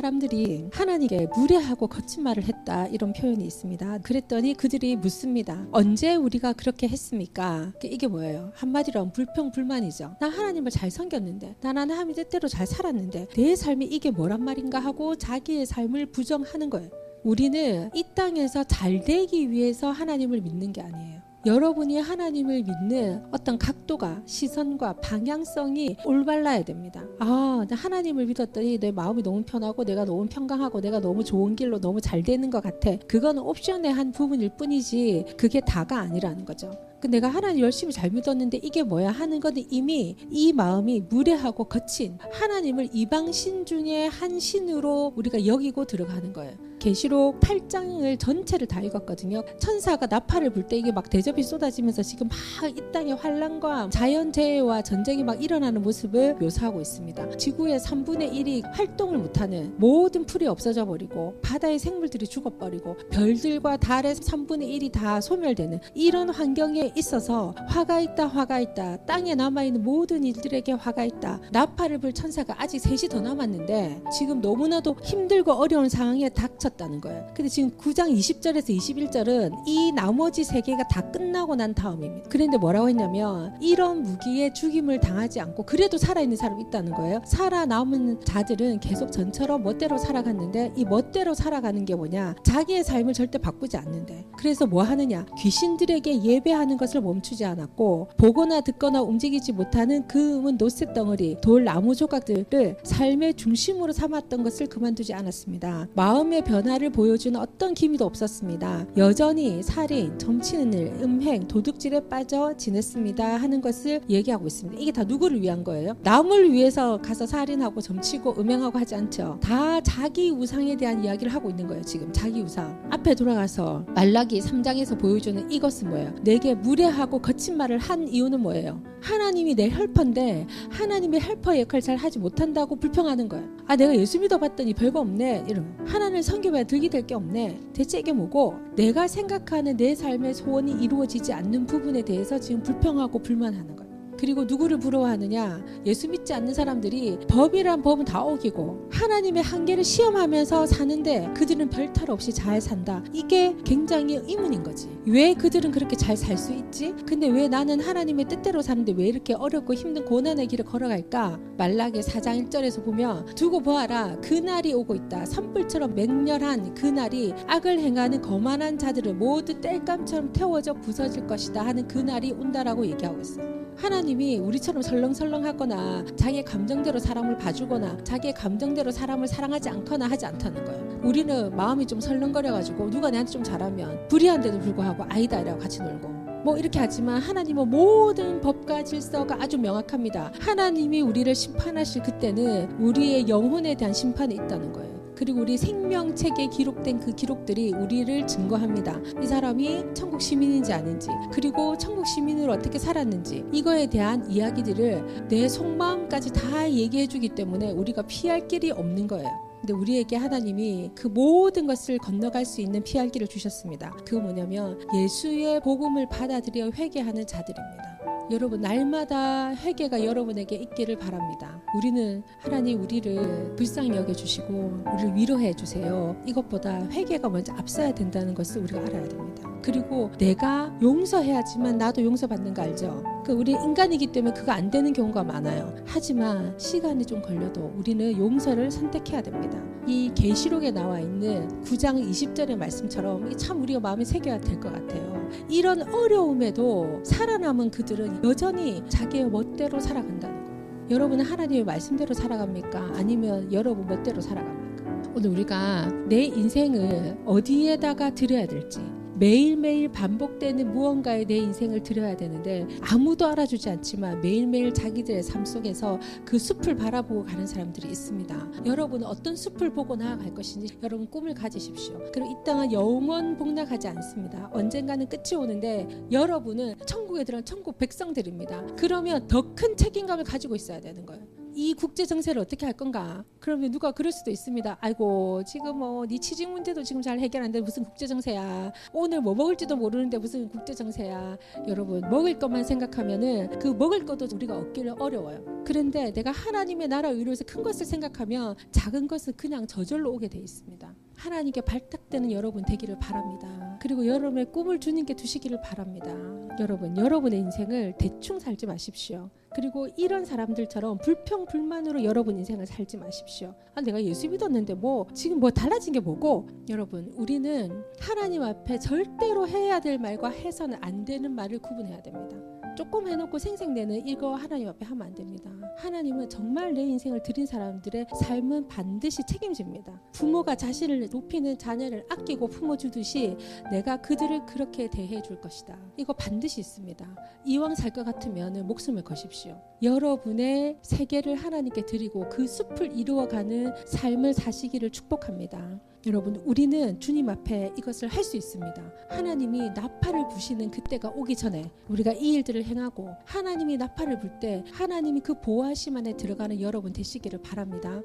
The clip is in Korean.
사람들이 하나님께 무례하고 거친 말을 했다 이런 표현이 있습니다. 그랬더니 그들이 묻습니다. 언제 우리가 그렇게 했습니까? 이게 뭐예요? 한마디로 불평 불만이죠. 나 하나님을 잘 섬겼는데, 나 하나님 뜻대로 잘 살았는데 내 삶이 이게 뭐란 말인가 하고 자기의 삶을 부정하는 거예요. 우리는 이 땅에서 잘 되기 위해서 하나님을 믿는 게 아니에요. 여러분이 하나님을 믿는 어떤 각도가 시선과 방향성이 올바라야 됩니다. 아, 나 하나님을 믿었더니 내 마음이 너무 편하고 내가 너무 평강하고 내가 너무 좋은 길로 너무 잘 되는 것 같아. 그거는 옵션의 한 부분일 뿐이지 그게 다가 아니라는 거죠. 그 내가 하나님 열심히 잘 믿었는데 이게 뭐야 하는 것은 이미 이 마음이 무례하고 거친 하나님을 이방신 중에 한 신으로 우리가 여기고 들어가는 거예요. 계시록 8장을 전체를 다 읽었거든요. 천사가 나팔을 불 때 이게 막 대접이 쏟아지면서 지금 막 이 땅의 환란과 자연재해와 전쟁이 막 일어나는 모습을 묘사하고 있습니다. 지구의 3분의 1이 활동을 못하는 모든 풀이 없어져 버리고 바다의 생물들이 죽어버리고 별들과 달의 3분의 1이 다 소멸되는 이런 환경에 있어서 화가 있다 화가 있다. 땅에 남아있는 모든 일들에게 화가 있다. 나팔을 불 천사가 아직 셋이 더 남았는데 지금 너무나도 힘들고 어려운 상황에 닥쳤다는 거예요. 근데 지금 9장 20절에서 21절은 이 나머지 세 개가 다 끝나고 난 다음입니다. 그런데 뭐라고 했냐면 이런 무기에 죽임을 당하지 않고 그래도 살아있는 사람이 있다는 거예요. 살아남은 자들은 계속 전처럼 멋대로 살아갔는데 이 멋대로 살아가는 게 뭐냐? 자기의 삶을 절대 바꾸지 않는데. 그래서 뭐 하느냐? 귀신들에게 예배하는 것을 멈추지 않았고 보거나 듣거나 움직이지 못하는 그 음은 노쇠 덩어리, 돌, 나무 조각들을 삶의 중심으로 삼았던 것을 그만두지 않았습니다. 마음의 변화를 보여주는 어떤 기미도 없었습니다. 여전히 살인, 점치는 일, 음행, 도둑질에 빠져 지냈습니다 하는 것을 얘기하고 있습니다. 이게 다 누구를 위한 거예요? 남을 위해서 가서 살인하고 점치고 음행하고 하지 않죠. 다 자기 우상에 대한 이야기를 하고 있는 거예요. 지금 자기 우상. 앞에 돌아가서 말라기 3장에서 보여주는 이것은 뭐예요? 내게 무 례하고 거친 말을 한 이유는 뭐예요? 하나님이 내 헬퍼인데 하나님의 헬퍼 역할 잘 하지 못한다고 불평하는 거예요. 아 내가 예수 믿어봤더니 별거 없네 이러면 하나님을 섬겨봐야 득이 될 게 없네. 대체 이게 뭐고 내가 생각하는 내 삶의 소원이 이루어지지 않는 부분에 대해서 지금 불평하고 불만하는 거예요. 그리고 누구를 부러워하느냐? 예수 믿지 않는 사람들이 법이란 법은 다 어기고 하나님의 한계를 시험하면서 사는데 그들은 별탈 없이 잘 산다. 이게 굉장히 의문인 거지. 왜 그들은 그렇게 잘 살 수 있지? 근데 왜 나는 하나님의 뜻대로 사는데 왜 이렇게 어렵고 힘든 고난의 길을 걸어갈까? 말라기 4장 1절에서 보면 두고 보아라 그날이 오고 있다. 산불처럼 맹렬한 그날이 악을 행하는 거만한 자들을 모두 땔감처럼 태워져 부서질 것이다 하는 그날이 온다라고 얘기하고 있어요. 하나님이 우리처럼 설렁설렁하거나 자기의 감정대로 사람을 봐주거나 자기의 감정대로 사람을 사랑하지 않거나 하지 않다는 거예요. 우리는 마음이 좀 설렁거려가지고 누가 내한테 좀 잘하면 불의한데도 불구하고 아이다 이라고 같이 놀고 뭐 이렇게 하지만 하나님은 모든 법과 질서가 아주 명확합니다. 하나님이 우리를 심판하실 그때는 우리의 영혼에 대한 심판이 있다는 거예요. 그리고 우리 생명책에 기록된 그 기록들이 우리를 증거합니다. 이 사람이 천국 시민인지 아닌지, 그리고 천국 시민으로 어떻게 살았는지, 이거에 대한 이야기들을 내 속마음까지 다 얘기해 주기 때문에 우리가 피할 길이 없는 거예요. 근데 우리에게 하나님이 그 모든 것을 건너갈 수 있는 피할 길을 주셨습니다. 그 뭐냐면 예수의 복음을 받아들여 회개하는 자들입니다. 여러분 날마다 회개가 여러분에게 있기를 바랍니다. 우리는 하나님 우리를 불쌍히 여겨 주시고 우리를 위로해 주세요. 이것보다 회개가 먼저 앞서야 된다는 것을 우리가 알아야 됩니다. 그리고 내가 용서해야지만 나도 용서받는 거 알죠? 그 우리 인간이기 때문에 그거 안 되는 경우가 많아요. 하지만 시간이 좀 걸려도 우리는 용서를 선택해야 됩니다. 이 계시록에 나와 있는 9장 20절의 말씀처럼 참 우리가 마음에 새겨야 될 것 같아요. 이런 어려움에도 살아남은 그들은 여전히 자기의 멋대로 살아간다는 거. 여러분은 하나님의 말씀대로 살아갑니까? 아니면 여러분 멋대로 살아갑니까? 오늘 우리가 내 인생을 어디에다가 드려야 될지 매일매일 반복되는 무언가에 내 인생을 들여야 되는데 아무도 알아주지 않지만 매일매일 자기들의 삶 속에서 그 숲을 바라보고 가는 사람들이 있습니다. 여러분은 어떤 숲을 보고 나아갈 것인지 여러분 꿈을 가지십시오. 그리고 이 땅은 영원 복락하지 않습니다. 언젠가는 끝이 오는데 여러분은 천국에 들어간 천국 백성들입니다. 그러면 더 큰 책임감을 가지고 있어야 되는 거예요. 이 국제 정세를 어떻게 할 건가? 그러면 누가 그럴 수도 있습니다. 아이고 지금 뭐네 취직 문제도 지금 잘 해결 안 돼 무슨 국제 정세야? 오늘 뭐 먹을지도 모르는데 무슨 국제 정세야? 여러분 먹을 것만 생각하면은 그 먹을 것도 우리가 얻기를 어려워요. 그런데 내가 하나님의 나라 의로에서 큰 것을 생각하면 작은 것은 그냥 저절로 오게 돼 있습니다. 하나님께 발탁되는 여러분 되기를 바랍니다. 그리고 여러분의 꿈을 주님께 두시기를 바랍니다. 여러분, 여러분의 인생을 대충 살지 마십시오. 그리고 이런 사람들처럼 불평 불만으로 여러분 인생을 살지 마십시오. 아, 내가 예수 믿었는데 뭐 지금 뭐 달라진 게 뭐고? 여러분, 우리는 하나님 앞에 절대로 해야 될 말과 해서는 안 되는 말을 구분해야 됩니다. 조금 해놓고 생생내는 이거 하나님 앞에 하면 안 됩니다. 하나님은 정말 내 인생을 드린 사람들의 삶은 반드시 책임집니다. 부모가 자신을 높이는 자녀를 아끼고 품어주듯이 내가 그들을 그렇게 대해 줄 것이다. 이거 반드시 있습니다. 이왕 살 것 같으면 목숨을 거 십시오. 여러분의 세계를 하나님께 드리고 그 숲을 이루어가는 삶을 사시기를 축복합니다. 여러분, 우리는 주님 앞에 이것을 할 수 있습니다. 하나님이 나팔을 부시는 그때가 오기 전에 우리가 이 일들을 행하고 하나님이 나팔을 불 때 하나님이 그 보호하심 안에 들어가는 여러분 되시기를 바랍니다.